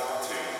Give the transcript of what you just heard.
starting.